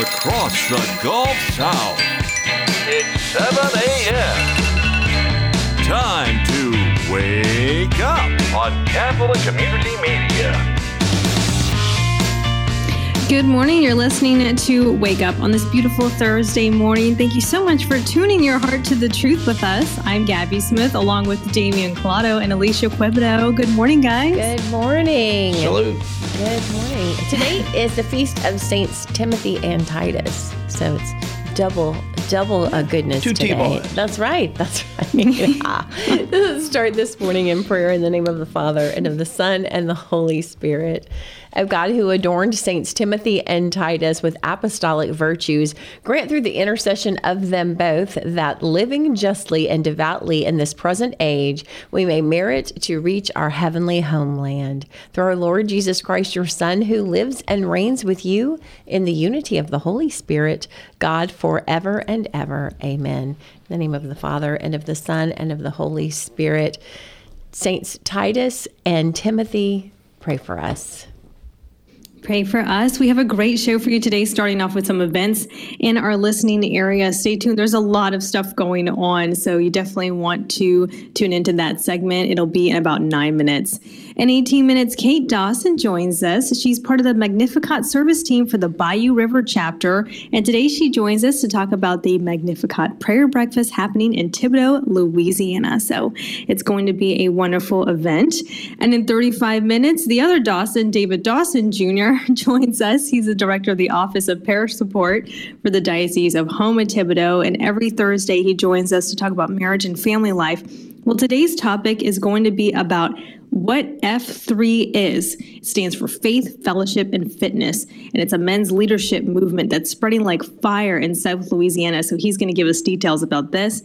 Across the Gulf South, it's 7 a.m. Time to wake up on Catholic Community Media. Good morning. You're listening to Wake Up on this beautiful Thursday morning. Thank you so much for tuning your heart to the truth with us. I'm Gabby Smith, along with Damian Collado and Alicia Quevedo. Good morning, guys. Good morning. Salute. Good morning. Today is the feast of Saints Timothy and Titus, so it's double double uh, goodness Two today. T-boys. That's right. That's right. Let's start this morning in prayer in the name of the Father and of the Son and the Holy Spirit. Of God who adorned Saints Timothy and Titus with apostolic virtues, grant through the intercession of them both that living justly and devoutly in this present age, we may merit to reach our heavenly homeland. Through our Lord Jesus Christ, your Son, who lives and reigns with you in the unity of the Holy Spirit, God forever and ever. Amen. In the name of the Father and of the Son and of the Holy Spirit. Saints Titus and Timothy, pray for us. Pray for us. We have a great show for you today, starting off with some events in our listening area. Stay tuned. There's a lot of stuff going on, so you definitely want to tune into that segment. It'll be in about nine minutes. In 18 minutes, Kate Dawson joins us. She's part of the Magnificat service team for the Bayou River chapter, and today she joins us to talk about the Magnificat prayer breakfast happening in Thibodaux, Louisiana. So it's going to be a wonderful event. And in 35 minutes, the other Dawson, David Dawson Jr., joins us. He's the director of the Office of Parish Support for the Diocese of Home Houma Thibodaux. And every Thursday, he joins us to talk about marriage and family life. Well, today's topic is going to be about what F3 is. It stands for Faith, Fellowship, and Fitness. And it's a men's leadership movement that's spreading like fire in South Louisiana. So he's going to give us details about this.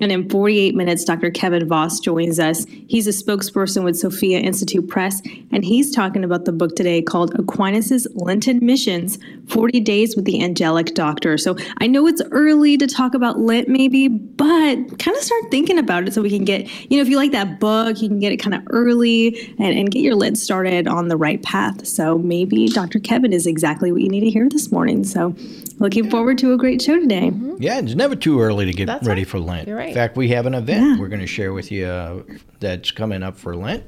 And in 48 minutes, Dr. Kevin Voss joins us. He's a spokesperson with Sophia Institute Press, and he's talking about the book today called Aquinas' Lenten Missions 40 Days with the Angelic Doctor. So I know it's early to talk about Lent, maybe, but kind of start thinking about it so we can get, you know, if you like that book, you can get it kind of early and, and get your Lent started on the right path. So maybe Dr. Kevin is exactly what you need to hear this morning. So looking forward to a great show today. Mm-hmm. Yeah, it's never too early to get That's ready right. for Lent. You're right. In fact, we have an event we're going to share with you uh, that's coming up for Lent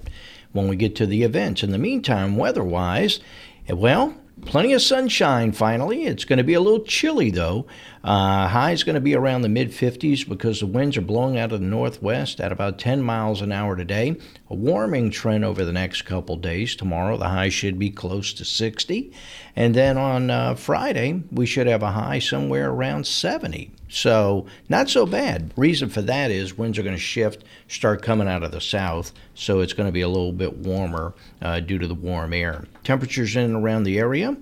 when we get to the events. In the meantime, weather wise, well, plenty of sunshine finally. It's going to be a little chilly though. Uh, high is going to be around the mid 50s because the winds are blowing out of the northwest at about 10 miles an hour today. A warming trend over the next couple days. Tomorrow, the high should be close to 60. And then on uh, Friday, we should have a high somewhere around 70. So, not so bad. Reason for that is winds are going to shift, start coming out of the south, so it's going to be a little bit warmer uh, due to the warm air. Temperatures in and around the area.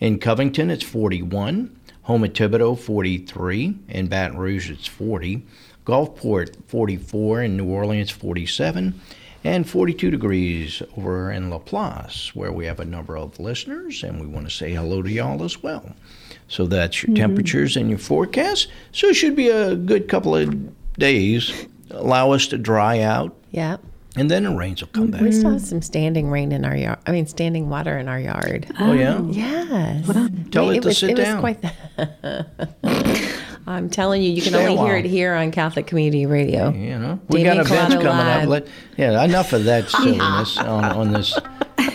In Covington, it's 41. Houma Thibodaux, 43. In Baton Rouge, it's 40. Gulfport, 44. In New Orleans, 47. And 42 degrees over in Laplace, where we have a number of listeners, and we want to say hello to y'all as well. So that's your mm-hmm. temperatures and your forecast. So it should be a good couple of days. Allow us to dry out, Yeah. and then the rains will come back. We saw some standing rain in our yard. I mean, standing water in our yard. Oh, yeah? Yes. Tell it to was, sit it down. Was quite the I'm telling you, you can Stay only hear it here on Catholic Community Radio. You know, we Damien got events Collado coming Live. up. Let, yeah, enough of that silliness on, on this.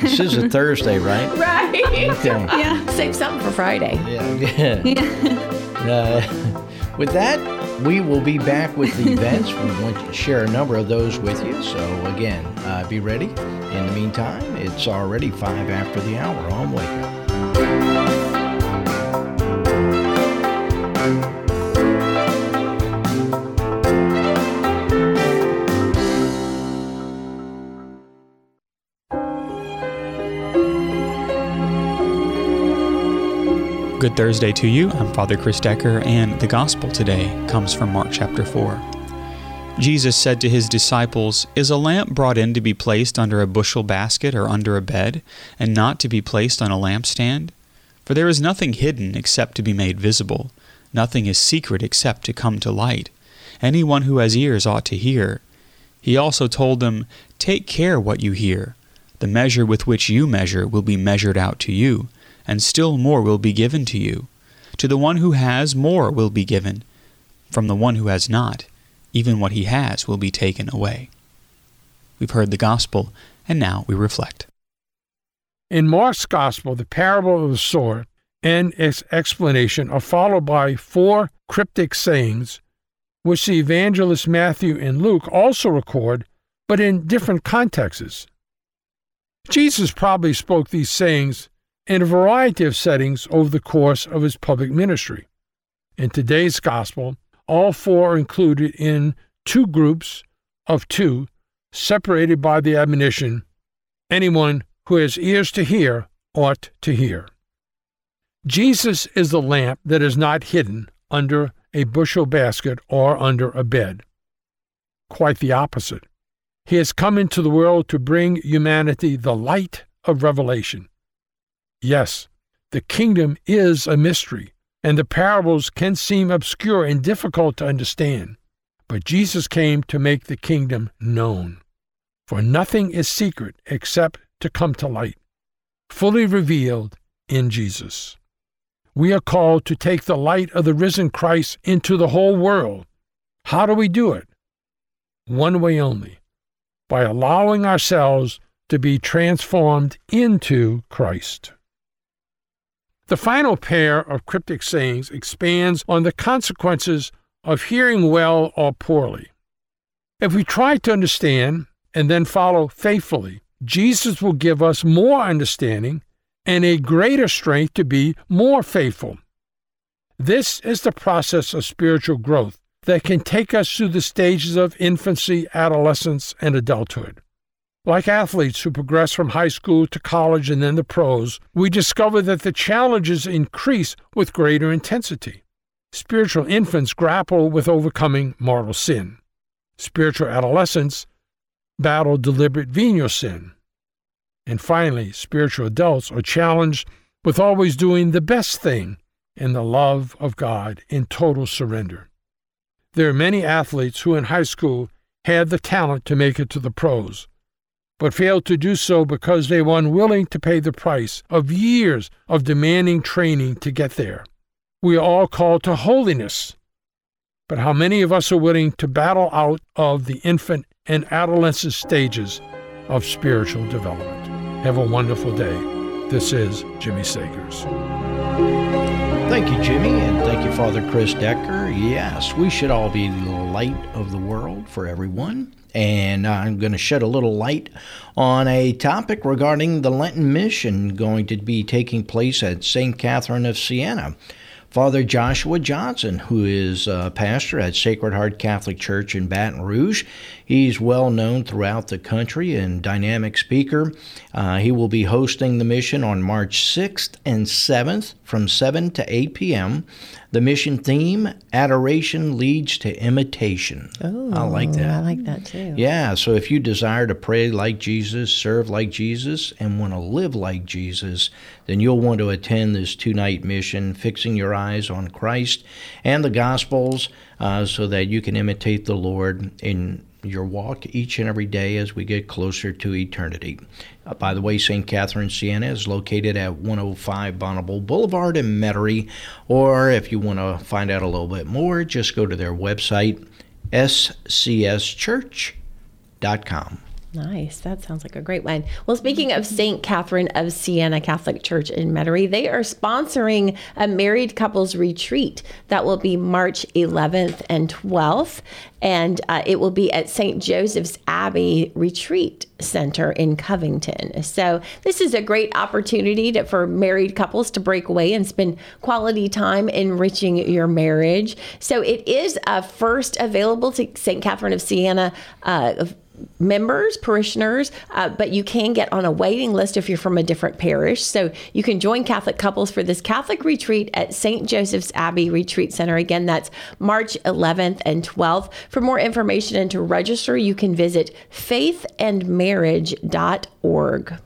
This is a Thursday, right? Right. Okay. Yeah. Save something for Friday. Yeah. yeah. Uh, with that, we will be back with the events. We want to share a number of those with you. So, again, uh, be ready. In the meantime, it's already five after the hour on Wake Up. Good Thursday to you. I'm Father Chris Decker, and the Gospel today comes from Mark chapter 4. Jesus said to his disciples, Is a lamp brought in to be placed under a bushel basket or under a bed, and not to be placed on a lampstand? For there is nothing hidden except to be made visible, nothing is secret except to come to light. Anyone who has ears ought to hear. He also told them, Take care what you hear. The measure with which you measure will be measured out to you and still more will be given to you. To the one who has, more will be given. From the one who has not, even what he has will be taken away. We've heard the gospel, and now we reflect. In Mark's gospel, the parable of the sower and its explanation are followed by four cryptic sayings, which the evangelists Matthew and Luke also record, but in different contexts. Jesus probably spoke these sayings in a variety of settings over the course of his public ministry. In today's gospel, all four are included in two groups of two, separated by the admonition anyone who has ears to hear ought to hear. Jesus is the lamp that is not hidden under a bushel basket or under a bed. Quite the opposite. He has come into the world to bring humanity the light of revelation. Yes, the kingdom is a mystery, and the parables can seem obscure and difficult to understand. But Jesus came to make the kingdom known. For nothing is secret except to come to light, fully revealed in Jesus. We are called to take the light of the risen Christ into the whole world. How do we do it? One way only by allowing ourselves to be transformed into Christ. The final pair of cryptic sayings expands on the consequences of hearing well or poorly. If we try to understand and then follow faithfully, Jesus will give us more understanding and a greater strength to be more faithful. This is the process of spiritual growth that can take us through the stages of infancy, adolescence, and adulthood. Like athletes who progress from high school to college and then the pros, we discover that the challenges increase with greater intensity. Spiritual infants grapple with overcoming mortal sin. Spiritual adolescents battle deliberate venial sin. And finally, spiritual adults are challenged with always doing the best thing in the love of God in total surrender. There are many athletes who in high school had the talent to make it to the pros but failed to do so because they were unwilling to pay the price of years of demanding training to get there. We are all called to holiness. But how many of us are willing to battle out of the infant and adolescent stages of spiritual development? Have a wonderful day. This is Jimmy Sagers. Thank you, Jimmy, and thank you, Father Chris Decker. Yes, we should all be the light of the world for everyone and I'm going to shed a little light on a topic regarding the Lenten mission going to be taking place at St. Catherine of Siena. Father Joshua Johnson, who is a pastor at Sacred Heart Catholic Church in Baton Rouge. He's well known throughout the country and dynamic speaker. Uh, he will be hosting the mission on March 6th and 7th from 7 to 8 p.m. The mission theme Adoration leads to imitation. Oh, I like that. I like that too. Yeah, so if you desire to pray like Jesus, serve like Jesus, and want to live like Jesus, then you'll want to attend this two night mission, fixing your eyes on Christ and the Gospels uh, so that you can imitate the Lord in your walk each and every day as we get closer to eternity. Uh, by the way, St. Catherine Siena is located at 105 Bonnabel Boulevard in Metairie. Or if you want to find out a little bit more, just go to their website, scschurch.com. Nice. That sounds like a great one. Well, speaking of St. Catherine of Siena Catholic Church in Metairie, they are sponsoring a married couples retreat that will be March 11th and 12th. And uh, it will be at St. Joseph's Abbey Retreat Center in Covington. So, this is a great opportunity to, for married couples to break away and spend quality time enriching your marriage. So, it is uh, first available to St. Catherine of Siena. Uh, members, parishioners, uh, but you can get on a waiting list if you're from a different parish. So you can join Catholic couples for this Catholic retreat at St. Joseph's Abbey Retreat Center. Again, that's March 11th and 12th. For more information and to register, you can visit faithandmarriage.org.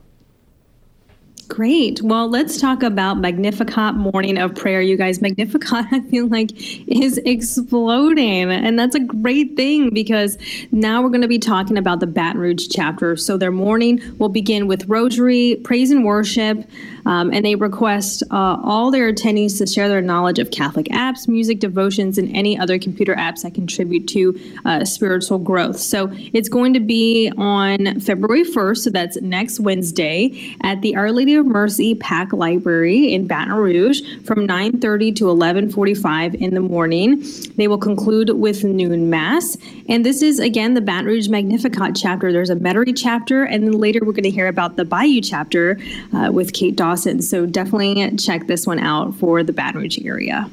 Great. Well, let's talk about Magnificat Morning of Prayer. You guys, Magnificat, I feel like, is exploding. And that's a great thing because now we're going to be talking about the Baton Rouge chapter. So their morning will begin with rosary, praise and worship, um, and they request uh, all their attendees to share their knowledge of Catholic apps, music, devotions, and any other computer apps that contribute to uh, spiritual growth. So it's going to be on February 1st, so that's next Wednesday, at the Our Lady of Mercy Pack Library in Baton Rouge from 9:30 to 11:45 in the morning. They will conclude with noon mass, and this is again the Baton Rouge Magnificat chapter. There's a Metairie chapter, and then later we're going to hear about the Bayou chapter uh, with Kate Dawson. So definitely check this one out for the Baton Rouge area.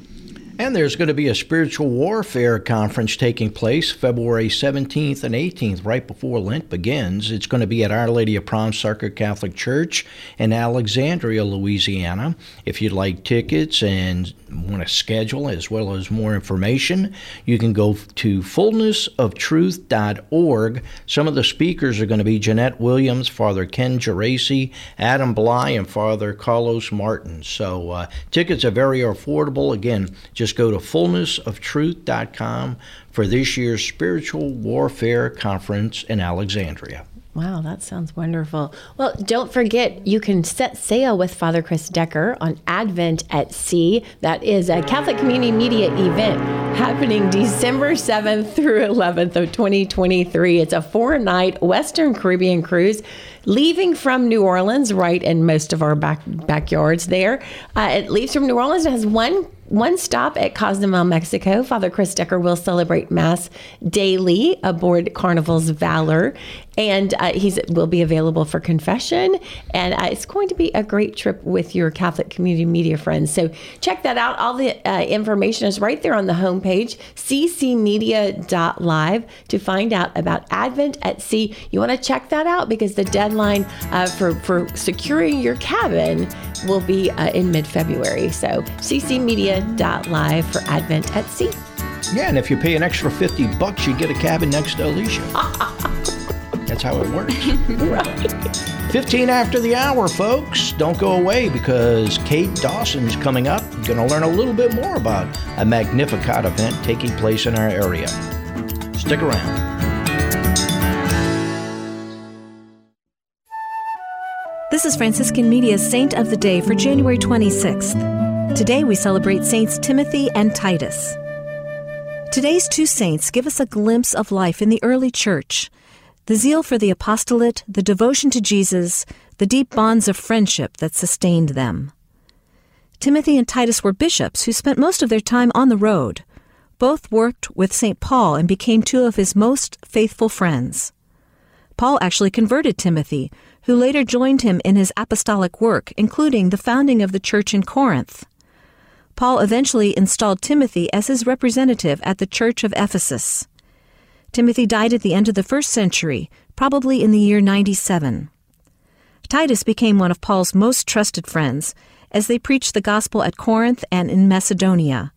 And there's going to be a spiritual warfare conference taking place February 17th and 18th, right before Lent begins. It's going to be at Our Lady of Prompt Succor Catholic Church in Alexandria, Louisiana. If you'd like tickets and want to schedule as well as more information, you can go to fullnessoftruth.org. Some of the speakers are going to be Jeanette Williams, Father Ken Geraci, Adam Blai, and Father Carlos Martin. So uh, tickets are very affordable. Again, just go to fullnessoftruth.com for this year's Spiritual Warfare Conference in Alexandria. Wow, that sounds wonderful. Well, don't forget you can set sail with Father Chris Decker on Advent at Sea. That is a Catholic Community Media event happening December 7th through 11th of 2023. It's a four-night Western Caribbean cruise leaving from New Orleans, right in most of our back backyards there. Uh, it leaves from New Orleans. It has one one stop at Cozumel, Mexico. Father Chris Decker will celebrate Mass daily aboard Carnival's Valor, and uh, he's will be available for confession. And uh, it's going to be a great trip with your Catholic community media friends. So check that out. All the uh, information is right there on the homepage, ccmedia.live, to find out about Advent at Sea. You want to check that out because the deadline uh, for for securing your cabin will be uh, in mid February. So ccmedia.live for Advent at Sea. Yeah, and if you pay an extra 50 bucks, you get a cabin next to Alicia. That's how it works. right. 15 after the hour, folks. Don't go away because Kate Dawson's coming up. Going to learn a little bit more about a Magnificat event taking place in our area. Stick around. This is Franciscan Media's Saint of the Day for January 26th. Today we celebrate Saints Timothy and Titus. Today's two saints give us a glimpse of life in the early church the zeal for the apostolate, the devotion to Jesus, the deep bonds of friendship that sustained them. Timothy and Titus were bishops who spent most of their time on the road. Both worked with St. Paul and became two of his most faithful friends. Paul actually converted Timothy, who later joined him in his apostolic work, including the founding of the church in Corinth. Paul eventually installed Timothy as his representative at the church of Ephesus. Timothy died at the end of the first century, probably in the year 97. Titus became one of Paul's most trusted friends as they preached the gospel at Corinth and in Macedonia.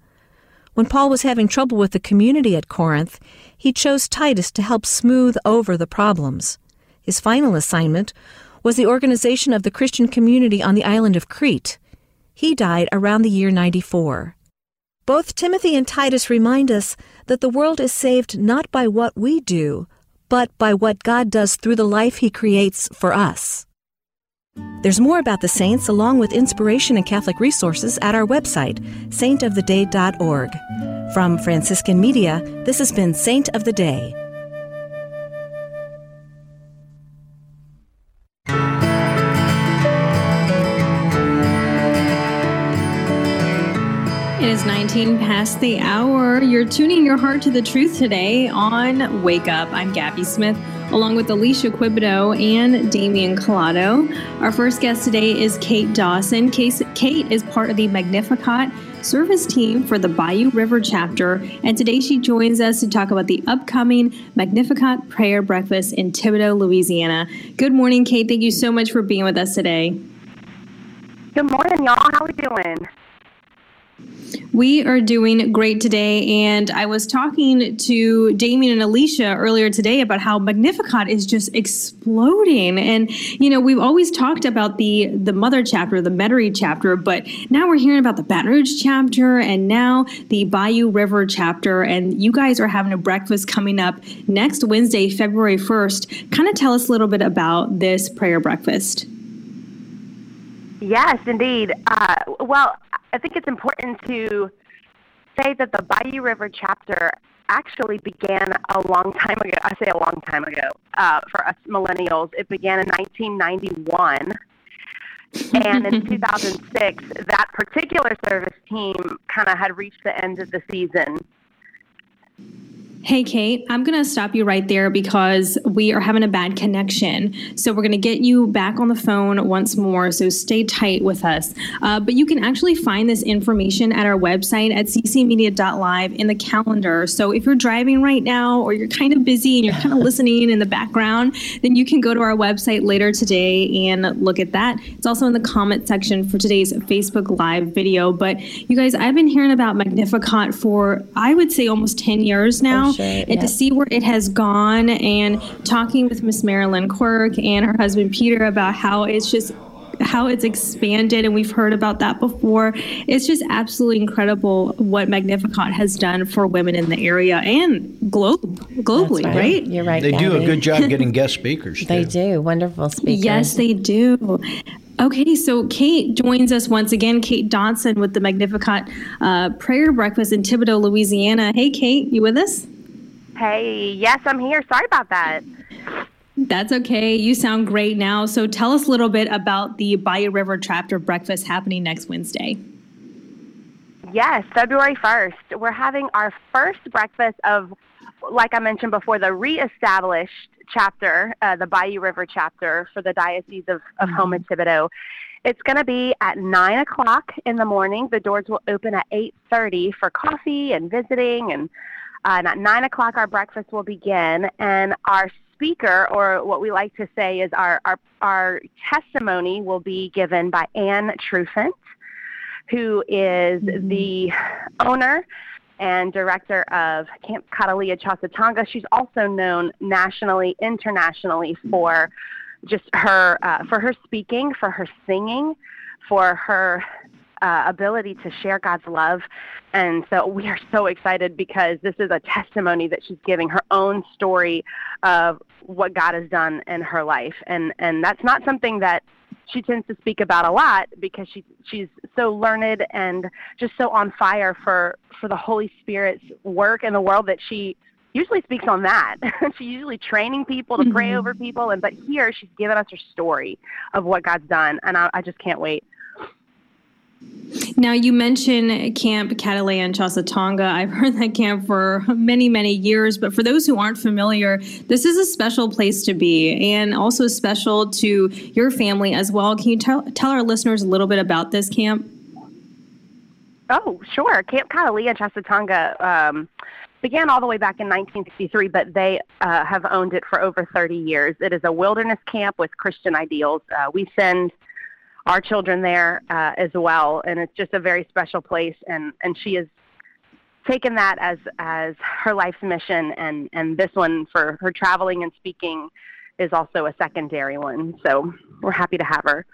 When Paul was having trouble with the community at Corinth, he chose Titus to help smooth over the problems. His final assignment was the organization of the Christian community on the island of Crete. He died around the year 94. Both Timothy and Titus remind us that the world is saved not by what we do, but by what God does through the life He creates for us. There's more about the saints along with inspiration and Catholic resources at our website, saintoftheday.org. From Franciscan Media, this has been Saint of the Day. It is 19 past the hour. You're tuning your heart to the truth today on Wake Up. I'm Gabby Smith. along with Alicia Quevedo and Damian Collado. Our first guest today is Kate Dawson. Kate is part of the Magnificat service team for the Bayou River chapter, and today she joins us to talk about the upcoming Magnificat Prayer Breakfast in Thibodaux, Louisiana. Good morning, Kate. Thank you so much for being with us today. Good morning, y'all. How are we doing? We are doing great today. And I was talking to Damien and Alicia earlier today about how Magnificat is just exploding. And, you know, we've always talked about the the mother chapter, the Metairie chapter, but now we're hearing about the Baton Rouge chapter and now the Bayou River chapter. And you guys are having a breakfast coming up next Wednesday, February 1st. Kind of tell us a little bit about this prayer breakfast. Yes, indeed. Uh, well, I think it's important to say that the Bayou River chapter actually began a long time ago. I say a long time ago uh, for us millennials. It began in 1991. and in 2006, that particular service team kind of had reached the end of the season. Hey, Kate, I'm going to stop you right there because we are having a bad connection. So we're going to get you back on the phone once more. So stay tight with us. Uh, but you can actually find this information at our website at ccmedia.live in the calendar. So if you're driving right now or you're kind of busy and you're kind of listening in the background, then you can go to our website later today and look at that. It's also in the comment section for today's Facebook Live video. But you guys, I've been hearing about Magnificat for, I would say, almost 10 years now now and yep. to see where it has gone and talking with Miss Marilyn Quirk and her husband Peter about how it's just how it's expanded and we've heard about that before it's just absolutely incredible what magnificat has done for women in the area and globe globally right. right. you're right they do a good job getting guest speakers they do wonderful speakers yes they do Okay, so Kate joins us once again. Kate Dawson with the Magnificat uh, Prayer Breakfast in Thibodaux, Louisiana. Hey, Kate, you with us? Hey, yes, I'm here. Sorry about that. That's okay. You sound great now. So tell us a little bit about the Bayou River Chapter Breakfast happening next Wednesday. Yes, February 1st. We're having our first breakfast of, like I mentioned before, the reestablished chapter, uh, the Bayou River chapter for the Diocese of, of Houma and mm-hmm. Thibodaux. It's going to be at 9 o'clock in the morning. The doors will open at 8.30 for coffee and visiting and and at 9 o'clock, our breakfast will begin, and our speaker, or what we like to say is our, our, our testimony, will be given by Anne Trufant, who is mm-hmm. the owner and director of Camp Catalia Chasatanga. She's also known nationally, internationally for just her uh, for her speaking, for her singing, for her uh, ability to share God's love. And so we are so excited because this is a testimony that she's giving her own story of what God has done in her life. And and that's not something that she tends to speak about a lot because she she's so learned and just so on fire for for the Holy Spirit's work in the world that she usually speaks on that. she's usually training people to pray mm-hmm. over people and but here she's given us her story of what God's done and I, I just can't wait. Now, you mentioned Camp Catalea and Chasatanga. I've heard that camp for many, many years, but for those who aren't familiar, this is a special place to be and also special to your family as well. Can you tell, tell our listeners a little bit about this camp? Oh, sure. Camp Catalea and Chasatanga um, began all the way back in 1963, but they uh, have owned it for over 30 years. It is a wilderness camp with Christian ideals. Uh, we send our children there uh, as well, and it's just a very special place. And and she has taken that as as her life's mission, and and this one for her traveling and speaking is also a secondary one. So we're happy to have her.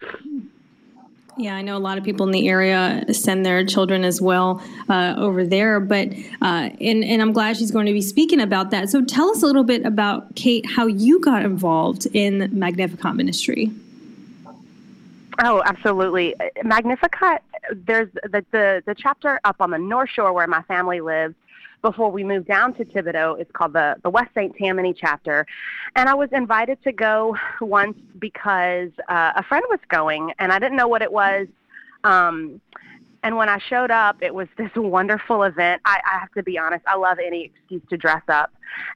Yeah, I know a lot of people in the area send their children as well uh, over there, but uh, and and I'm glad she's going to be speaking about that. So tell us a little bit about Kate, how you got involved in Magnificat Ministry. Oh, absolutely. Magnificat, there's the, the, the chapter up on the North Shore where my family lives before we moved down to Thibodaux. It's called the, the West St. Tammany chapter. And I was invited to go once because uh, a friend was going and I didn't know what it was. Um, And when I showed up, it was this wonderful event. I, I have to be honest, I love any excuse to dress up.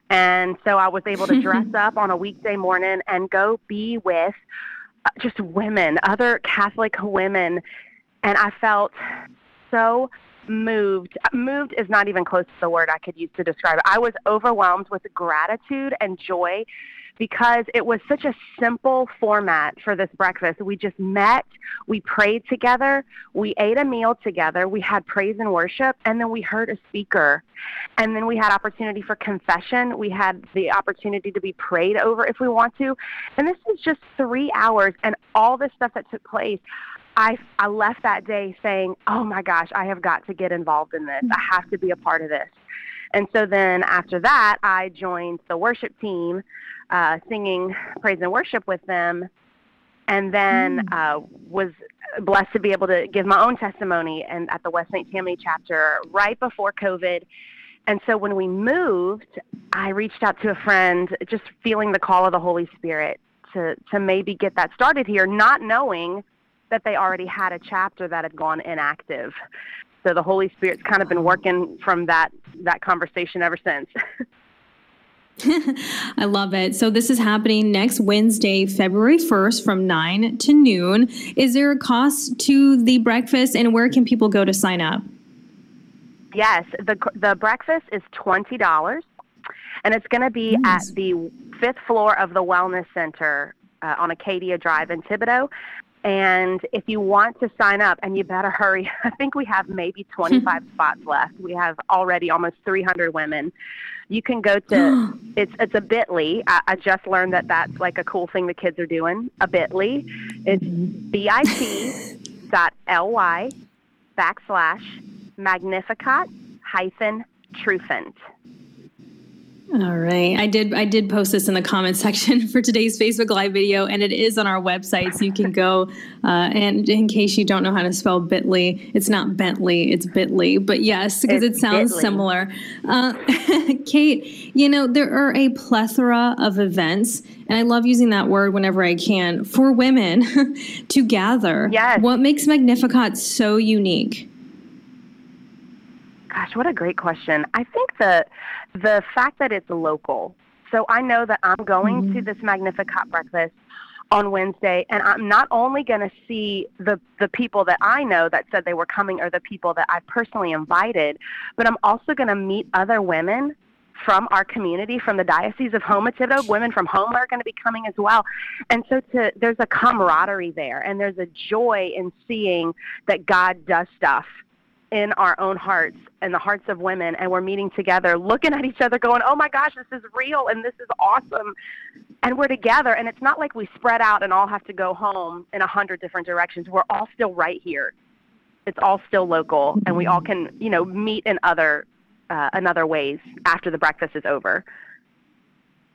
And so I was able to dress up on a weekday morning and go be with just women, other Catholic women. And I felt so moved. Moved is not even close to the word I could use to describe it. I was overwhelmed with gratitude and joy because it was such a simple format for this breakfast. We just met, we prayed together, we ate a meal together, we had praise and worship, and then we heard a speaker. And then we had opportunity for confession. We had the opportunity to be prayed over if we want to. And this is just three hours and all this stuff that took place. I, I left that day saying, oh my gosh, I have got to get involved in this. I mm-hmm. have to be a part of this. And so then after that, I joined the worship team, uh, singing praise and worship with them, and then mm. uh, was blessed to be able to give my own testimony and at the West St. Tammany chapter right before COVID. And so when we moved, I reached out to a friend, just feeling the call of the Holy Spirit to to maybe get that started here, not knowing that they already had a chapter that had gone inactive. So the Holy Spirit's kind of been working from that that conversation ever since. I love it. So this is happening next Wednesday, February 1st from 9 to noon. Is there a cost to the breakfast and where can people go to sign up? Yes, the the breakfast is $20 and it's going to be nice. at the fifth floor of the Wellness Center uh, on Acadia Drive in Thibodaux. And if you want to sign up, and you better hurry, I think we have maybe 25 spots left. We have already almost 300 women. You can go to it's it's a Bitly. I, I just learned that that's like a cool thing the kids are doing. A Bitly. It's mm-hmm. bit dot ly backslash magnificat hyphen trufant. All right. I did I did post this in the comment section for today's Facebook Live video, and it is on our website, so you can go. Uh, and in case you don't know how to spell Bitly, it's not Bentley, it's Bitly. But yes, because it sounds Bitly. similar. Uh, Kate, you know there are a plethora of events, and I love using that word whenever I can for women to gather. Yes. What makes Magnificat so unique? Gosh, what a great question. I think that the fact that it's local. So I know that I'm going mm-hmm. to this Magnificat breakfast on Wednesday, and I'm not only going to see the the people that I know that said they were coming, or the people that I personally invited, but I'm also going to meet other women from our community, from the Diocese of Houma-Thibodaux. Women from Houma are going to be coming as well, and so to there's a camaraderie there, and there's a joy in seeing that God does stuff in our own hearts and the hearts of women and we're meeting together looking at each other going oh my gosh this is real and this is awesome. And we're together and it's not like we spread out and all have to go home in a hundred different directions. We're all still right here. It's all still local and we all can you know meet in other uh, in other ways after the breakfast is over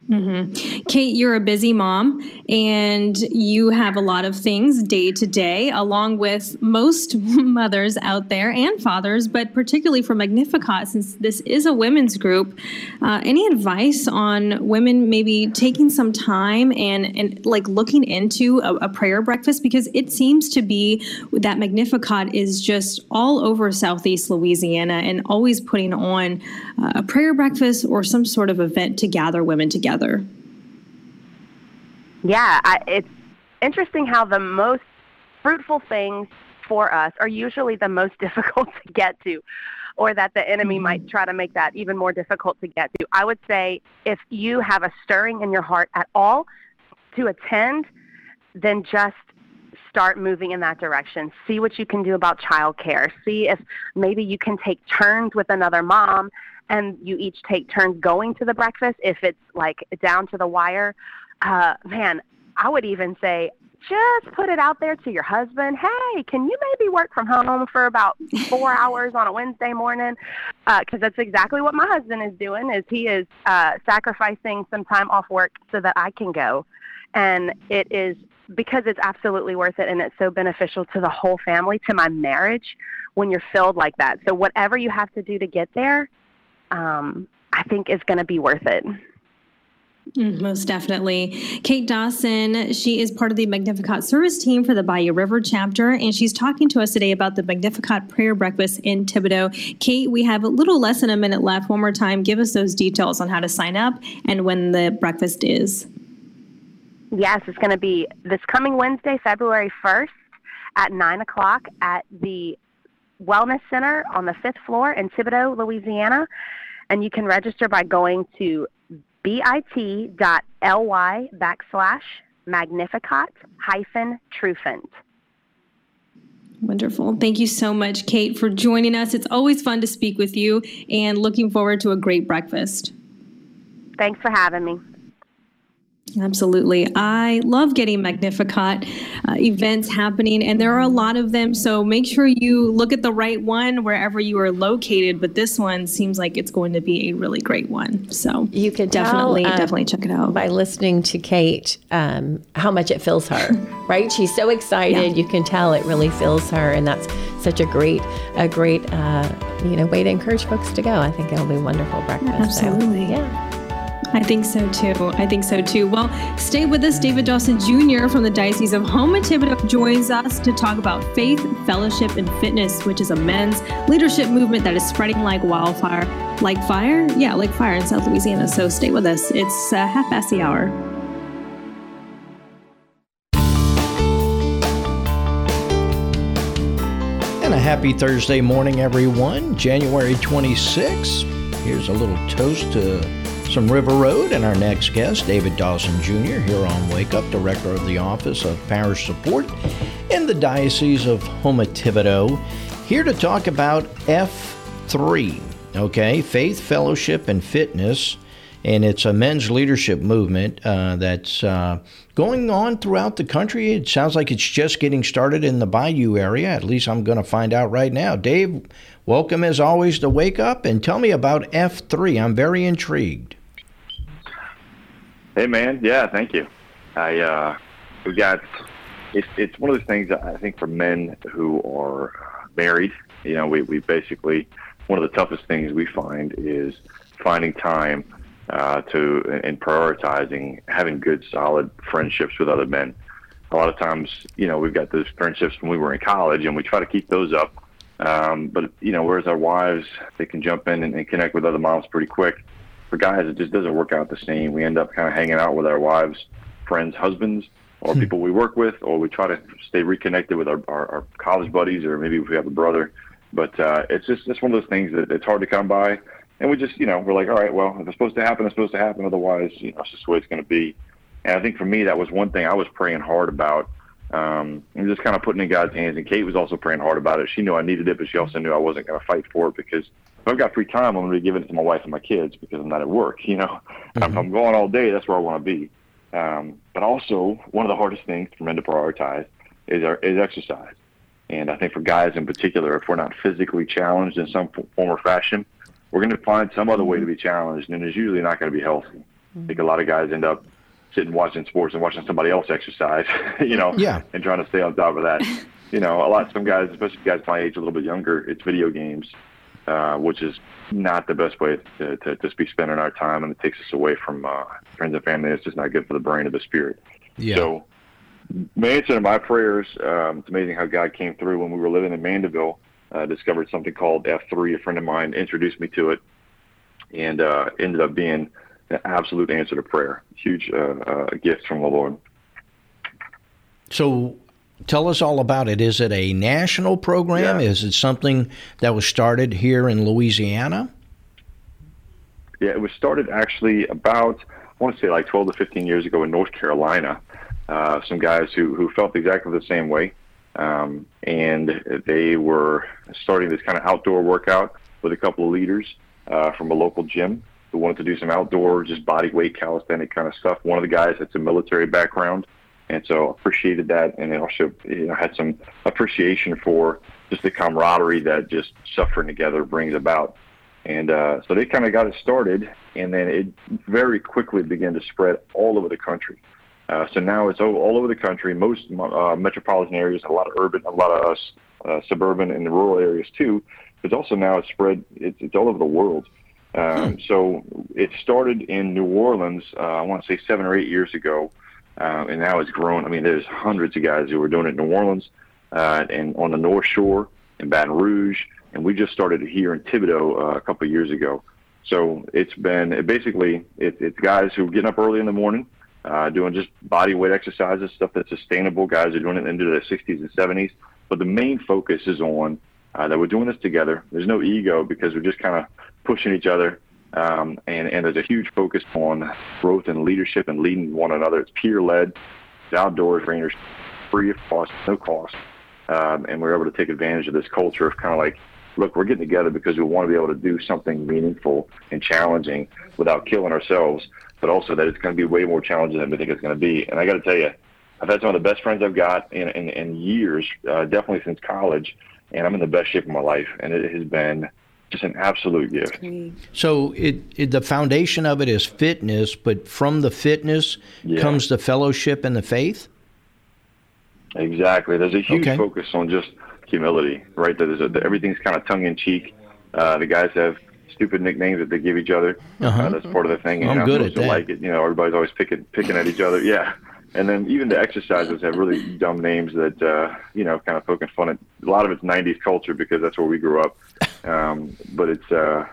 Mm-hmm. Kate, you're a busy mom and you have a lot of things day to day, along with most mothers out there and fathers, but particularly for Magnificat, since this is a women's group. Uh, any advice on women maybe taking some time and, and like looking into a, a prayer breakfast? Because it seems to be that Magnificat is just all over Southeast Louisiana and always putting on uh, a prayer breakfast or some sort of event to gather women together Yeah, I, it's interesting how the most fruitful things for us are usually the most difficult to get to or that the enemy might mm-hmm. try to make that even more difficult to get to. I would say if you have a stirring in your heart at all to attend, then just start moving in that direction. See what you can do about childcare. See if maybe you can take turns with another mom and you each take turns going to the breakfast if it's like down to the wire. Uh, man, I would even say just put it out there to your husband. Hey, can you maybe work from home for about four hours on a Wednesday morning? Because uh, that's exactly what my husband is doing. Is he is uh, sacrificing some time off work so that I can go, and it is because it's absolutely worth it and it's so beneficial to the whole family, to my marriage, when you're filled like that. So whatever you have to do to get there, um, I think is going to be worth it. Mm, most definitely. Kate Dawson, she is part of the Magnificat service team for the Bayou River chapter, and she's talking to us today about the Magnificat prayer breakfast in Thibodaux. Kate, we have a little less than a minute left. One more time, give us those details on how to sign up and when the breakfast is. Yes, it's going to be this coming Wednesday, February 1st at 9 o'clock at the Wellness Center on the fifth floor in Thibodaux, Louisiana. And you can register by going to bit.ly backslash magnificat hyphen trufant. Wonderful. Thank you so much, Kate, for joining us. It's always fun to speak with you and looking forward to a great breakfast. Thanks for having me. Absolutely. I love getting Magnificat uh, events happening, and there are a lot of them. So make sure you look at the right one wherever you are located. But this one seems like it's going to be a really great one. So you can definitely, tell, um, definitely check it out. By listening to Kate, um, how much it fills her, right? She's so excited. Yeah. You can tell it really fills her. And that's such a great, a great, uh, you know, way to encourage folks to go. I think it'll be wonderful breakfast. Absolutely. So, yeah. I think so too. I think so too. Well, stay with us. David Dawson Jr. from the Diocese of Houma Thibodaux joins us to talk about faith, fellowship, and fitness, which is a men's leadership movement that is spreading like wildfire. Like fire? Yeah, like fire in South Louisiana. So stay with us. It's uh, half past the hour. And a happy Thursday morning, everyone. January 26th. Here's a little toast to some River Road, and our next guest, David Dawson Jr., here on Wake Up, Director of the Office of Parish Support in the Diocese of Thibodaux, here to talk about F3, okay, Faith, Fellowship, and Fitness. And it's a men's leadership movement uh, that's uh, going on throughout the country. It sounds like it's just getting started in the Bayou area. At least I'm going to find out right now. Dave, welcome as always to Wake Up and tell me about F3. I'm very intrigued. Hey man, yeah, thank you. I uh, we got it's it's one of those things I think for men who are married. You know, we we basically one of the toughest things we find is finding time uh, to and prioritizing having good solid friendships with other men. A lot of times, you know, we've got those friendships when we were in college, and we try to keep those up. Um, but you know, whereas our wives, they can jump in and, and connect with other moms pretty quick for guys, it just doesn't work out the same. We end up kind of hanging out with our wives, friends, husbands, or hmm. people we work with, or we try to stay reconnected with our, our, our college buddies, or maybe if we have a brother. But uh, it's just it's one of those things that it's hard to come by. And we just, you know, we're like, all right, well, if it's supposed to happen, it's supposed to happen. Otherwise, you know, it's just the way it's going to be. And I think for me, that was one thing I was praying hard about. Um, and just kind of putting in God's hands. And Kate was also praying hard about it. She knew I needed it, but she also knew I wasn't going to fight for it because if I've got free time, I'm going to be giving it to my wife and my kids because I'm not at work. You know, mm-hmm. if I'm going all day, that's where I want to be. Um, but also, one of the hardest things for men to prioritize is our, is exercise. And I think for guys in particular, if we're not physically challenged in some form or fashion, we're going to find some other way to be challenged, and it's usually not going to be healthy. I think a lot of guys end up sitting watching sports and watching somebody else exercise, you know, yeah. and trying to stay on top of that. you know, a lot of some guys, especially guys my age, a little bit younger, it's video games uh, which is not the best way to, to just be spending our time, and it takes us away from uh, friends and family. It's just not good for the brain or the spirit. Yeah. So, my answer to my prayers, um, it's amazing how God came through when we were living in Mandeville. Uh, discovered something called F3. A friend of mine introduced me to it, and uh, ended up being an absolute answer to prayer. Huge uh, uh, gift from the Lord. So, Tell us all about it. Is it a national program? Yeah. Is it something that was started here in Louisiana? Yeah, it was started actually about, I want to say like 12 to 15 years ago in North Carolina. Uh, some guys who, who felt exactly the same way. Um, and they were starting this kind of outdoor workout with a couple of leaders uh, from a local gym who wanted to do some outdoor, just body weight calisthenic kind of stuff. One of the guys had some military background and so appreciated that, and it also you know had some appreciation for just the camaraderie that just suffering together brings about. And uh, so they kind of got it started, and then it very quickly began to spread all over the country. Uh, so now it's all, all over the country, most uh, metropolitan areas, a lot of urban, a lot of uh, suburban and rural areas too. But also now it's spread, it's, it's all over the world. Um, So it started in New Orleans, uh, I want to say seven or eight years ago, uh, and now it's grown. I mean, there's hundreds of guys who are doing it in New Orleans uh, and on the North Shore in Baton Rouge, and we just started here in Thibodaux uh, a couple of years ago. So it's been it basically it, it's guys who are getting up early in the morning, uh, doing just body weight exercises, stuff that's sustainable. Guys are doing it into their 60s and 70s, but the main focus is on uh, that we're doing this together. There's no ego because we're just kind of pushing each other. Um, and, and there's a huge focus on growth and leadership and leading one another. It's peer led, it's outdoors, Rangers, free of cost, no cost. Um, and we're able to take advantage of this culture of kind of like, look, we're getting together because we want to be able to do something meaningful and challenging without killing ourselves, but also that it's going to be way more challenging than we think it's going to be. And I got to tell you, I've had some of the best friends I've got in, in, in years, uh, definitely since college, and I'm in the best shape of my life. And it has been just an absolute gift. So it, it the foundation of it is fitness, but from the fitness Yeah. comes the fellowship and the faith. Exactly. There's a huge Okay. focus on just humility, right? That is a, that everything's kind of tongue in cheek. Uh, the guys have stupid nicknames that they give each other. Uh-huh. Uh, that's part of the thing. and I'm you're good at to that. Like it, you know, everybody's always picking picking at each other. Yeah. And then even the exercises have really dumb names that uh, you know, kind of poking fun at. A lot of it's '90s culture because that's where we grew up. Um, but it's uh,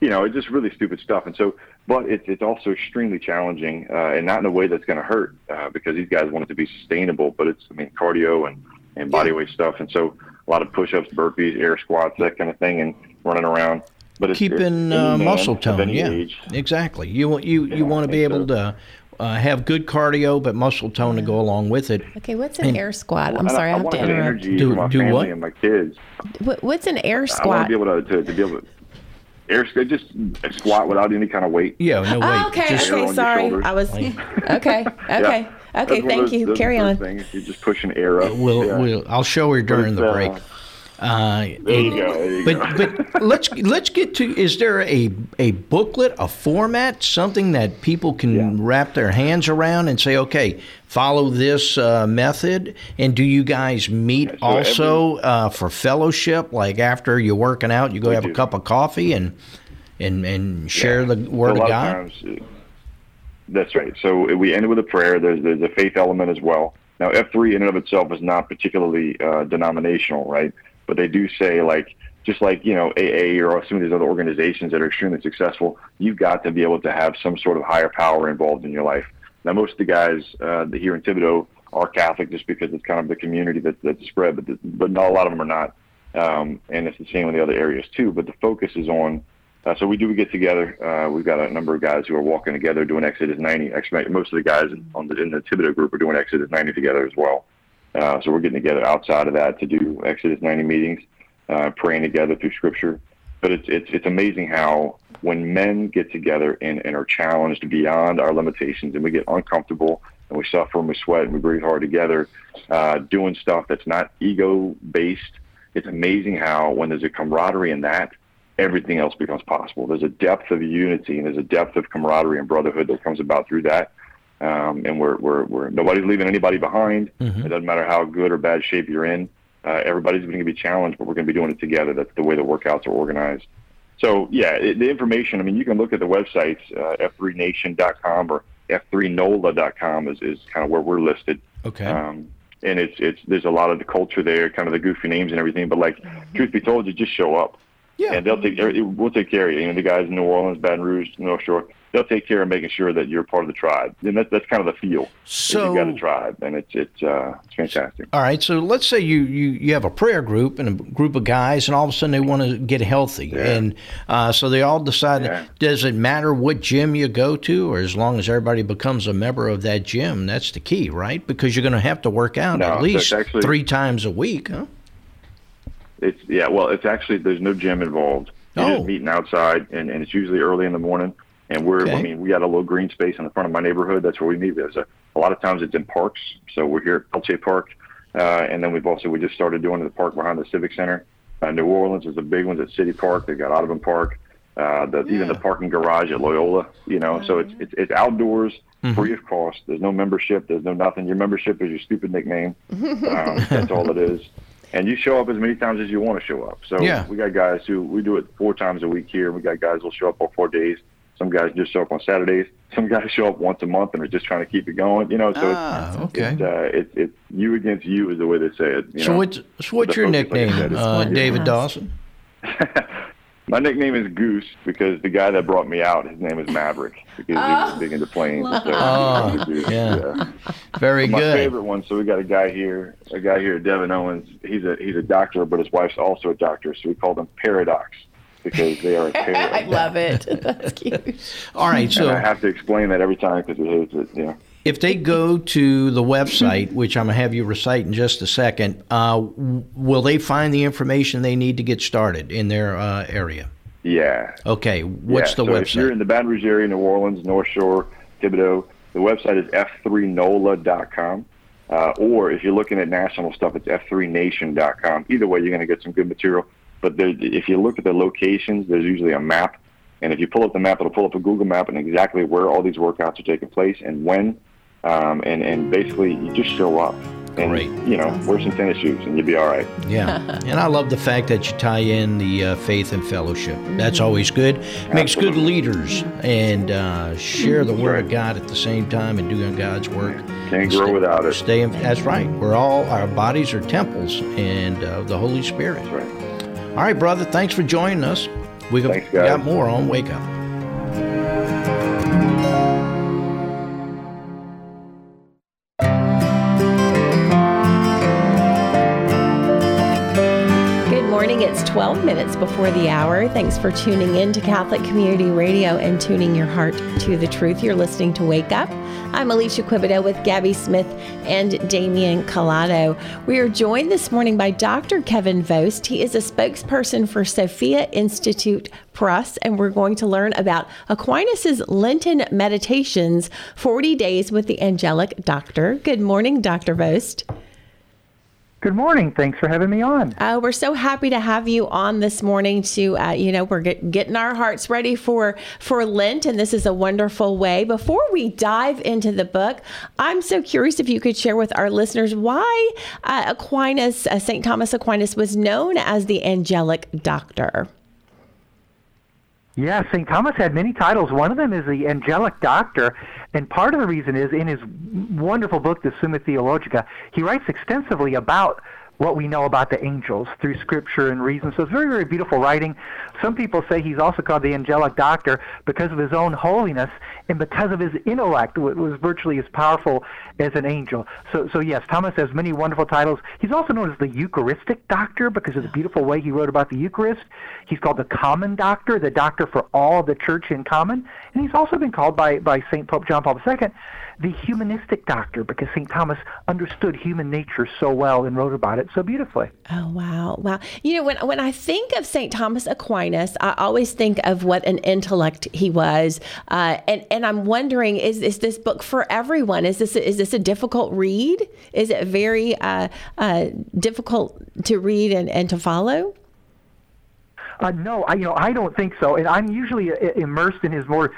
you know, it's just really stupid stuff. And so, but it's it's also extremely challenging, uh, and not in a way that's going to hurt, uh, because these guys want it to be sustainable. But it's, I mean, cardio and and body weight stuff, and so a lot of push-ups, burpees, air squats, that kind of thing, and running around. But it's, Keeping it's uh, muscle tone, yeah, age. exactly. You want you you want to be able to uh, have good cardio, but muscle tone to go along with it. Okay, what's an And- air squat? I'm And sorry, I, I, have want to to interrupt. energy Do- for my do family what? and my kids. What, what's an air squat? I want to be able to, to, to be able to air squat, just squat without any kind of weight. Yeah, no way. Oh, okay, Just- okay, sorry. I was okay, okay, Yeah. Okay. one Thank those- you. Carry on. Things. You're just pushing air up. We'll, Yeah. we'll I'll show her during it's, the uh, break. Uh, There you go. There you go. but but let's let's get to is there a a booklet a format something that people can wrap their hands around and say okay follow this uh, method and do you guys meet so also uh, for fellowship like after you're working out you go have do. a cup of coffee and and and share Yeah. the word of God times, uh, that's right. So we ended with a prayer. There's there's a faith element as well. Now F3 in and of itself is not particularly uh, denominational, right? But they do say like just like you know AA or some of these other organizations that are extremely successful, you've got to be able to have some sort of higher power involved in your life. Now most of the guys uh, here in Thibodaux are Catholic just because it's kind of the community that, that's spread, but but not a lot of them are not. Um, and it's the same in the other areas too. But the focus is on uh, so we do get together. Uh, we've got a number of guys who are walking together doing Exodus 90. Actually, most of the guys on the, in the Thibodaux group are doing Exodus 90 together as well. Uh, so we're getting together outside of that to do Exodus 90 meetings, uh, praying together through Scripture. But it's it's it's amazing how when men get together and, and are challenged beyond our limitations, and we get uncomfortable and we suffer and we sweat and we breathe hard together, uh, doing stuff that's not ego based. It's amazing how when there's a camaraderie in that, everything else becomes possible. There's a depth of unity and there's a depth of camaraderie and brotherhood that comes about through that. Um, and we're, we're, we're, nobody's leaving anybody behind. It doesn't matter how good or bad shape you're in. Uh, everybody's going to be challenged, but we're going to be doing it together. That's the way the workouts are organized. So, yeah, it, the information, I mean, you can look at the websites, uh, f3nation.com or f3nola.com is, is kind of where we're listed. okay Um, and it's it's there's a lot of the culture there, kind of the goofy names and everything. But like, truth be told, you just show up, yeah and they'll take we'll take care of you. You know, the guys in New Orleans, Baton Rouge, North Shore, they'll take care of making sure that you're part of the tribe. And that's that's kind of the feel. So- you got a tribe, and it's it's uh, it's fantastic. All right, so let's say you, you, you have a prayer group and a group of guys, and all of a sudden they want to get healthy, and uh, so they all decide. Yeah. Does it matter what gym you go to, or as long as everybody becomes a member of that gym, that's the key, right? Because you're going to have to work out No, at least actually- three times a week, huh? It's yeah, well, it's actually there's no gym involved. You're Oh. just meeting outside, and, and it's usually early in the morning. And we're, Okay. I mean, we got a little green space in the front of my neighborhood. That's where we meet. There's a, a lot of times it's in parks. So we're here at Peltier Park, uh, and then we've also we just started doing the park behind the Civic Center. Uh, New Orleans is the big ones at City Park. They've got Audubon Park, uh, the, even the parking garage at Loyola. You know, so it's it's, it's outdoors, free of cost. There's no membership. There's no nothing. Your membership is your stupid nickname. um, that's all it is. and you show up as many times as you want to show up. So Yeah. we got guys who we do it four times a week here. We got guys who'll show up on four days. Some guys just show up on Saturdays. Some guys show up once a month and are just trying to keep it going. You know, so Ah, it's, okay. it's, uh, it's it's you against you is the way they say it. you So know. what's so what's The your focus, like nickname, said, uh, David Yes. Dawson? My nickname is Goose because the guy that brought me out, his name is Maverick because he was big into planes. So Oh, he's a Goose, yeah. Very My good. favorite one. So we got a guy here, a guy here, Devin Owens. He's a he's a doctor, but his wife's also a doctor. So we call them Paradox because they are a pair. I love it. That's cute. All right, And I have to explain that every time because he hates it. Yeah. if they go to the website, which I'm gonna have you recite in just a second, uh, will they find the information they need to get started in their uh, area? Yeah. Okay, what's yeah. the so If you're in the Baton Rouge area, New Orleans, North Shore, Thibodaux, the website is f3nola.com. Uh, or if you're looking at national stuff, it's f3nation.com. Either way, you're going to get some good material. But there, if you look at the locations, there's usually a map. And if you pull up the map, it'll pull up a Google map and exactly where all these workouts are taking place and when. Um, and, and basically, you just show up. And, Great. you know, wear some tennis shoes and you'll be all right. Yeah, and I love the fact that you tie in the uh, faith and fellowship. That's always good. Makes good leaders and uh, share the That's word of. God at the same time and doing God's work. Can't grow without it. Stay. In, that's right. We're all our bodies are temples and uh, the Holy Spirit. That's right. All right, brother. Thanks for joining us. We got, Thanks, guys. got more on Wake Up. Good morning. It's 12 minutes before the hour. Thanks for tuning in to Catholic Community Radio and tuning your heart to the truth. You're listening to Wake Up. I'm Alicia Quevedo with Gabby Smith and Damian Collado. We are joined this morning by Dr. Kevin Vost. He is a spokesperson for Sophia Institute Press, and we're going to learn about Aquinas' Lenten Meditations 40 Days with the Angelic Doctor. Good morning, Dr. Vost. Good morning. Thanks for having me on. Uh, we're so happy to have you on this morning. To uh, you know, we're get, getting our hearts ready for for Lent, and this is a wonderful way. Before we dive into the book, I'm so curious if you could share with our listeners why uh, Aquinas, uh, Saint Thomas Aquinas, was known as the angelic doctor. Yeah, St. Thomas had many titles. One of them is the Angelic Doctor, and part of the reason is in his wonderful book, the Summa Theologica, he writes extensively about what we know about the angels through scripture and reason. So it's very, very beautiful writing. Some people say he's also called the angelic doctor because of his own holiness and because of his intellect, which was virtually as powerful as an angel. So, so yes, Thomas has many wonderful titles. He's also known as the Eucharistic doctor because of the beautiful way he wrote about the Eucharist. He's called the common doctor, the doctor for all the church in common. And he's also been called by, by St. Pope John Paul II the humanistic doctor because St. Thomas understood human nature so well and wrote about it so beautifully. Oh wow, wow! You know, when when I think of Saint Thomas Aquinas, I always think of what an intellect he was, uh, and and I'm wondering, is is this book for everyone? Is this is this a difficult read? Is it very uh, uh, difficult to read and, and to follow? Uh, no, I, you know, I don't think so. And I'm usually uh, immersed in his more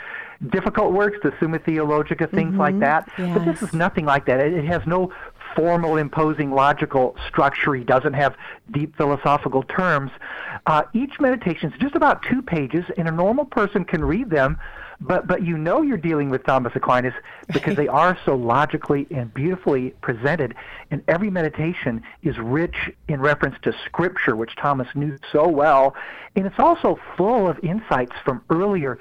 difficult works, the Summa Theologica, things like that. But this is nothing like that. It, it has no formal, imposing logical structure. He doesn't have deep philosophical terms. Uh, each meditation is just about two pages, and a normal person can read them. But but you know you're dealing with Thomas Aquinas because they are so logically and beautifully presented, and every meditation is rich in reference to Scripture, which Thomas knew so well, and it's also full of insights from earlier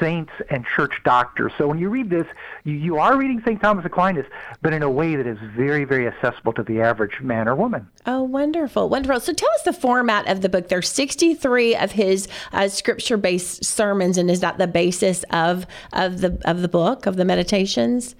saints and church doctors. So when you read this, you, you are reading St. Thomas Aquinas, but in a way that is very, very accessible to the average man or woman. Oh, wonderful, wonderful. So tell us the format of the book. There's 63 of his uh, scripture-based sermons, and is that the basis of of the of the book of the meditations?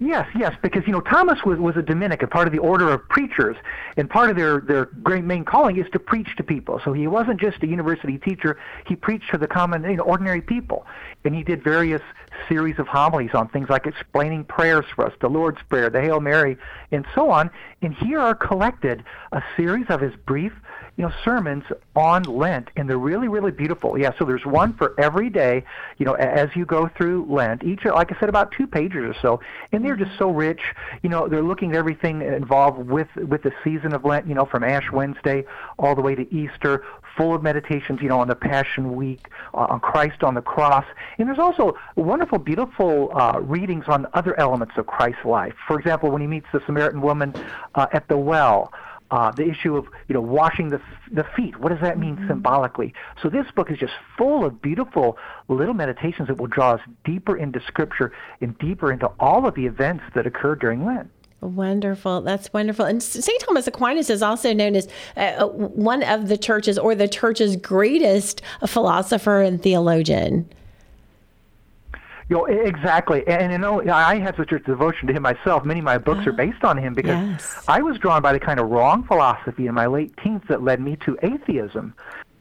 Yes, yes, because you know Thomas was was a Dominican, part of the order of preachers, and part of their their great main calling is to preach to people. So he wasn't just a university teacher; he preached to the common, you know, ordinary people, and he did various series of homilies on things like explaining prayers for us, the Lord's Prayer, the Hail Mary, and so on. And here are collected a series of his brief you know, sermons on Lent, and they're really, really beautiful. Yeah, so there's one for every day, you know, as you go through Lent. Each, like I said, about two pages or so, and they're just so rich. You know, they're looking at everything involved with with the season of Lent. You know, from Ash Wednesday all the way to Easter, full of meditations. You know, on the Passion Week, uh, on Christ on the cross, and there's also wonderful, beautiful uh, readings on other elements of Christ's life. For example, when he meets the Samaritan woman uh, at the well uh, the issue of you know washing the the feet. What does that mean mm-hmm. symbolically? So this book is just full of beautiful little meditations that will draw us deeper into Scripture and deeper into all of the events that occur during Lent. Wonderful. That's wonderful. And St. Thomas Aquinas is also known as uh, uh, one of the church's or the church's greatest philosopher and theologian. You know, exactly. And, you know, I have such a devotion to him myself. Many of my books are based on him because yes. I was drawn by the kind of wrong philosophy in my late teens that led me to atheism.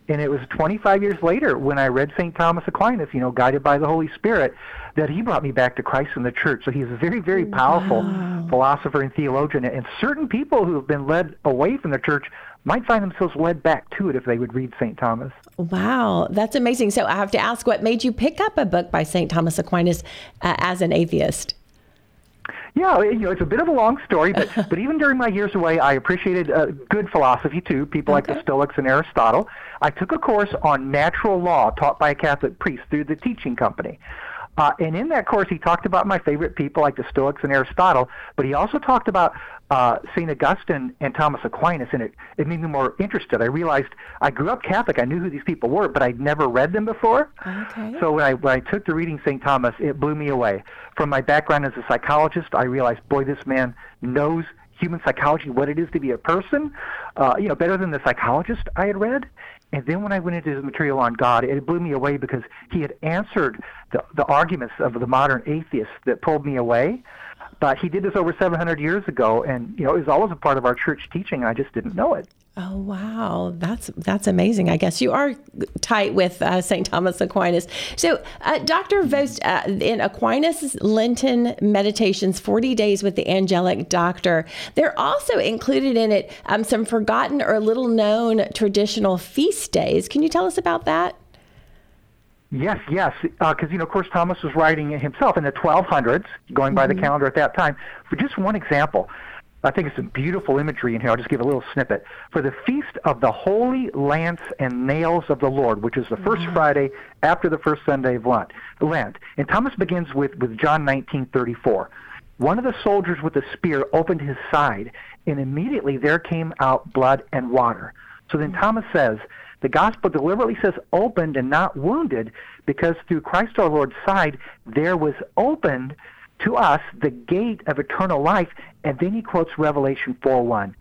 And it was 25 years later when I read St. Thomas Aquinas, you know, guided by the Holy Spirit, that he brought me back to Christ and the church. So he's a very, very powerful wow. philosopher and theologian. And certain people who have been led away from the church might find themselves led back to it if they would read St. Thomas. Wow, that's amazing. So I have to ask, what made you pick up a book by St. Thomas Aquinas uh, as an atheist? Yeah, you know, it's a bit of a long story, but but even during my years away, I appreciated uh, good philosophy too. People okay. like the Stoics and Aristotle. I took a course on natural law taught by a Catholic priest through the Teaching Company. Uh, and in that course, he talked about my favorite people like the Stoics and Aristotle, but he also talked about uh, St. Augustine and Thomas Aquinas, and it, it made me more interested. I realized I grew up Catholic. I knew who these people were, but I'd never read them before. Okay. So when I, when I took to reading St. Thomas, it blew me away. From my background as a psychologist, I realized, boy, this man knows human psychology, what it is to be a person, uh, you know, better than the psychologist I had read. And then when I went into his material on God, it blew me away because he had answered the, the arguments of the modern atheists that pulled me away. But he did this over 700 years ago, and you know it was always a part of our church teaching. I just didn't know it. Oh wow, that's that's amazing. I guess you are tight with uh, Saint Thomas Aquinas. So, uh, Doctor Vost, uh, in Aquinas' Lenten Meditations, Forty Days with the Angelic Doctor, they're also included in it um, some forgotten or little known traditional feast days. Can you tell us about that? Yes, yes, because uh, you know, of course, Thomas was writing it himself in the 1200s, going by mm-hmm. the calendar at that time. For just one example, I think it's some beautiful imagery in here. I'll just give a little snippet. For the feast of the Holy Lance and Nails of the Lord, which is the 1st mm-hmm. Friday after the first Sunday of Lent. Lent, and Thomas begins with with John 19:34. One of the soldiers with a spear opened his side, and immediately there came out blood and water. So then mm-hmm. Thomas says the gospel deliberately says opened and not wounded because through Christ our Lord's side there was opened to us the gate of eternal life. And then he quotes Revelation 4:1.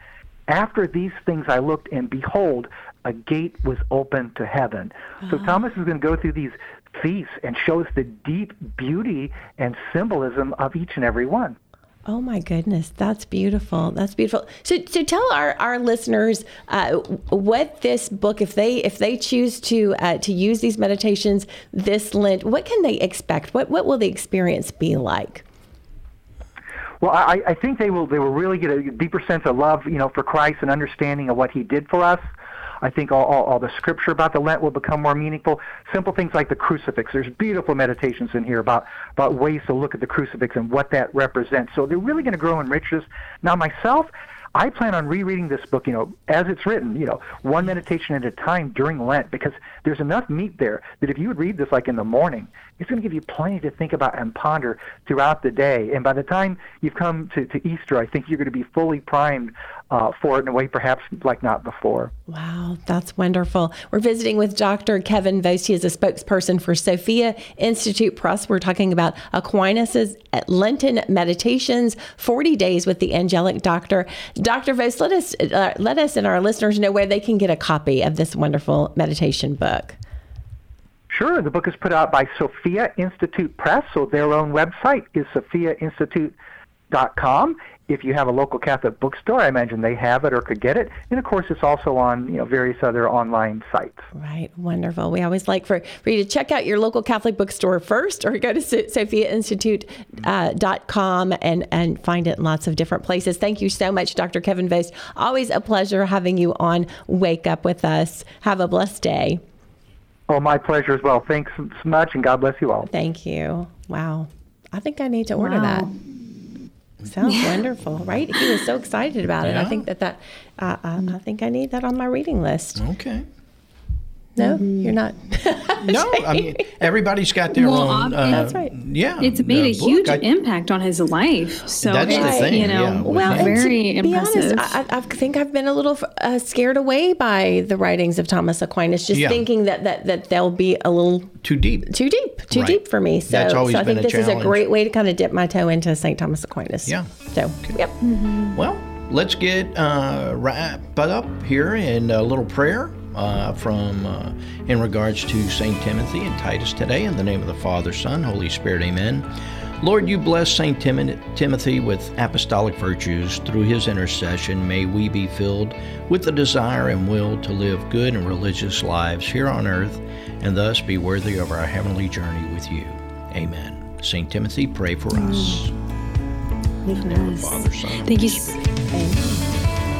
After these things I looked, and behold, a gate was opened to heaven. Uh-huh. So Thomas is going to go through these feasts and show us the deep beauty and symbolism of each and every one. Oh my goodness, that's beautiful. That's beautiful. So, so tell our, our listeners uh, what this book, if they if they choose to uh, to use these meditations this Lent, what can they expect? What what will the experience be like? Well, I, I think they will they will really get a deeper sense of love, you know, for Christ and understanding of what He did for us. I think all, all, all, the scripture about the Lent will become more meaningful. Simple things like the crucifix. There's beautiful meditations in here about, about ways to look at the crucifix and what that represents. So they're really going to grow in richness. Now, myself, I plan on rereading this book, you know, as it's written, you know, one meditation at a time during Lent, because there's enough meat there that if you would read this like in the morning, it's going to give you plenty to think about and ponder throughout the day. And by the time you've come to, to Easter, I think you're going to be fully primed uh, for it in a way perhaps like not before. Wow, that's wonderful. We're visiting with Dr. Kevin Vost. He is a spokesperson for Sophia Institute Press. We're talking about Aquinas' Lenten Meditations, 40 Days with the Angelic Doctor. Dr. Vost, let us, uh, let us and our listeners know where they can get a copy of this wonderful meditation book. Sure. The book is put out by Sophia Institute Press, so their own website is sophiainstitute.com. If you have a local Catholic bookstore, I imagine they have it or could get it. And of course, it's also on you know various other online sites. Right, wonderful. We always like for, for you to check out your local Catholic bookstore first, or go to sophiainstitute.com uh, and and find it in lots of different places. Thank you so much, Dr. Kevin Vost. Always a pleasure having you on Wake Up with us. Have a blessed day. Oh, my pleasure as well. Thanks so much, and God bless you all. Thank you. Wow. I think I need to order wow. that. Sounds wonderful, right? He was so excited about it. I think that that uh, uh, I think I need that on my reading list. Okay. No, you're not. No, I mean everybody's got their Well, own. Uh, That's right. Yeah, It's made a book, huge I- impact on his life. So That's the thing, you know, yeah, Well, and very to be honest, I, I think I've been a little uh, scared away by the writings of Thomas Aquinas, just Yeah. thinking that, that that they'll be a little too deep. too deep, too Right. deep for me. So, That's always so I been think a this is a great way to kind of dip my toe into St. Thomas Aquinas. Yeah. So, yep. Well, let's get uh, wrapped up here in a little prayer uh, from uh, in regards to Saint Timothy and Titus today. In the name of the Father, Son, Holy Spirit, Amen. Lord, you bless Saint Tim- Timothy with apostolic virtues. Through his intercession, may we be filled with the desire and will to live good and religious lives here on earth, and thus be worthy of our heavenly journey with you. Amen. Saint Timothy, pray for us. Father, Son, Thank you.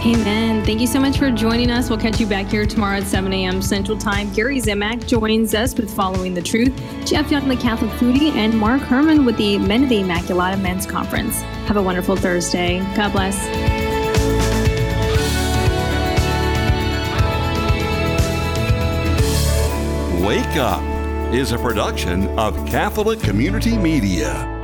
Amen. Thank you so much for joining us. We'll catch you back here tomorrow at 7 a.m. Central Time. Gary Zimak joins us with Following the Truth, Jeff Young, the Catholic Foodie, and Mark Herman with the Men of the Immaculata Men's Conference. Have a wonderful Thursday. God bless. Wake Up is a production of Catholic Community Media.